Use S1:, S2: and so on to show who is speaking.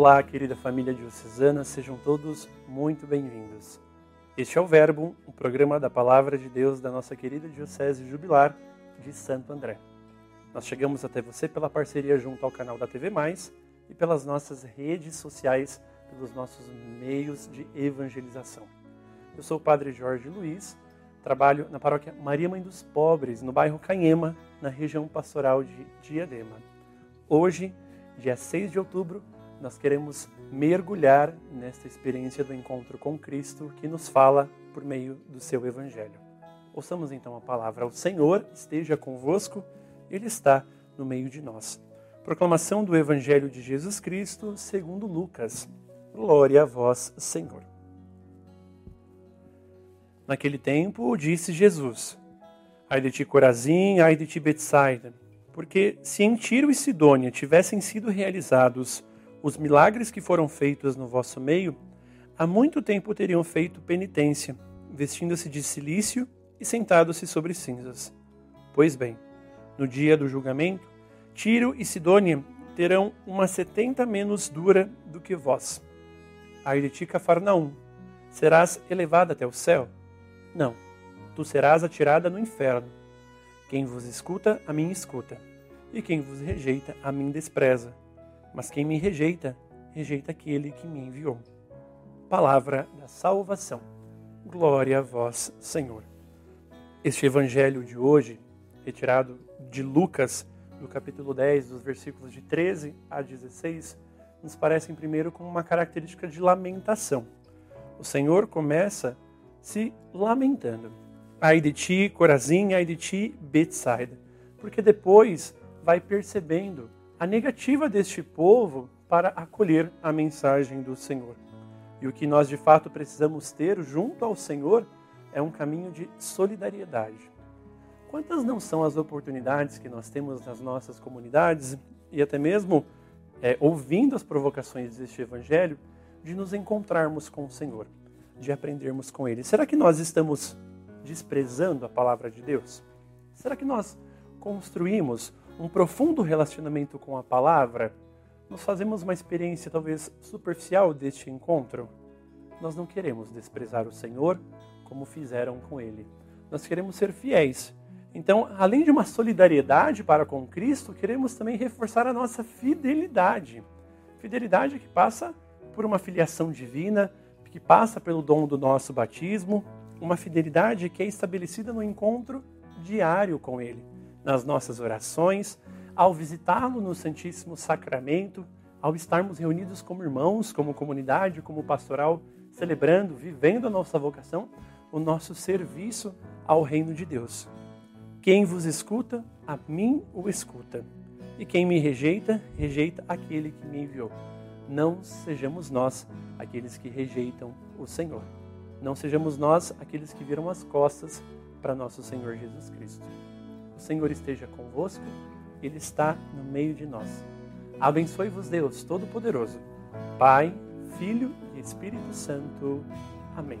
S1: Olá, querida família diocesana, sejam todos muito bem-vindos. Este é o Verbo, o programa da Palavra de Deus da nossa querida Diocese Jubilar de Santo André. Nós chegamos até você pela parceria junto ao canal da TV Mais e pelas nossas redes sociais, pelos nossos meios de evangelização. Eu sou o Padre Jorge Luiz, trabalho na paróquia Maria Mãe dos Pobres, no bairro Canhema, na região pastoral de Diadema. Hoje, dia 6 de outubro, nós queremos mergulhar nesta experiência do encontro com Cristo que nos fala por meio do seu Evangelho. Ouçamos então a palavra. O Senhor esteja convosco, Ele está no meio de nós. Proclamação do Evangelho de Jesus Cristo segundo Lucas. Glória a vós, Senhor. Naquele tempo disse Jesus: Ai de ti, Corazim, ai de ti, Betsaida, porque se em Tiro e Sidônia tivessem sido realizados os milagres que foram feitos no vosso meio, há muito tempo teriam feito penitência, vestindo-se de silício e sentados-se sobre cinzas. Pois bem, no dia do julgamento, Tiro e Sidônia terão uma setenta menos dura do que vós. Ai de Cafarnaum, serás elevada até o céu? Não, tu serás atirada no inferno. Quem vos escuta, a mim escuta, e quem vos rejeita, a mim despreza. Mas quem me rejeita, rejeita aquele que me enviou. Palavra da salvação. Glória a vós, Senhor. Este evangelho de hoje, retirado de Lucas, do capítulo 10, dos versículos de 13 a 16, nos parece primeiro com uma característica de lamentação. O Senhor começa se lamentando. Ai de ti, Corazim, ai de ti, Betsaida. Porque depois vai percebendo a negativa deste povo para acolher a mensagem do Senhor. E o que nós de fato precisamos ter junto ao Senhor é um caminho de solidariedade. Quantas não são as oportunidades que nós temos nas nossas comunidades e até mesmo é, ouvindo as provocações deste Evangelho de nos encontrarmos com o Senhor, de aprendermos com Ele? Será que nós estamos desprezando a palavra de Deus? Será que nós construímos um profundo relacionamento com a palavra, nós fazemos uma experiência talvez superficial deste encontro. Nós não queremos desprezar o Senhor como fizeram com ele. Nós queremos ser fiéis. Então, além de uma solidariedade para com Cristo, queremos também reforçar a nossa fidelidade. Fidelidade que passa por uma filiação divina, que passa pelo dom do nosso batismo, uma fidelidade que é estabelecida no encontro diário com Ele nas nossas orações, ao visitá-lo no Santíssimo Sacramento, ao estarmos reunidos como irmãos, como comunidade, como pastoral, celebrando, vivendo a nossa vocação, o nosso serviço ao reino de Deus. Quem vos escuta, a mim o escuta. E quem me rejeita, rejeita aquele que me enviou. Não sejamos nós aqueles que rejeitam o Senhor. Não sejamos nós aqueles que viram as costas para nosso Senhor Jesus Cristo. O Senhor esteja convosco, Ele está no meio de nós. Abençoe-vos, Deus Todo-Poderoso, Pai, Filho e Espírito Santo. Amém.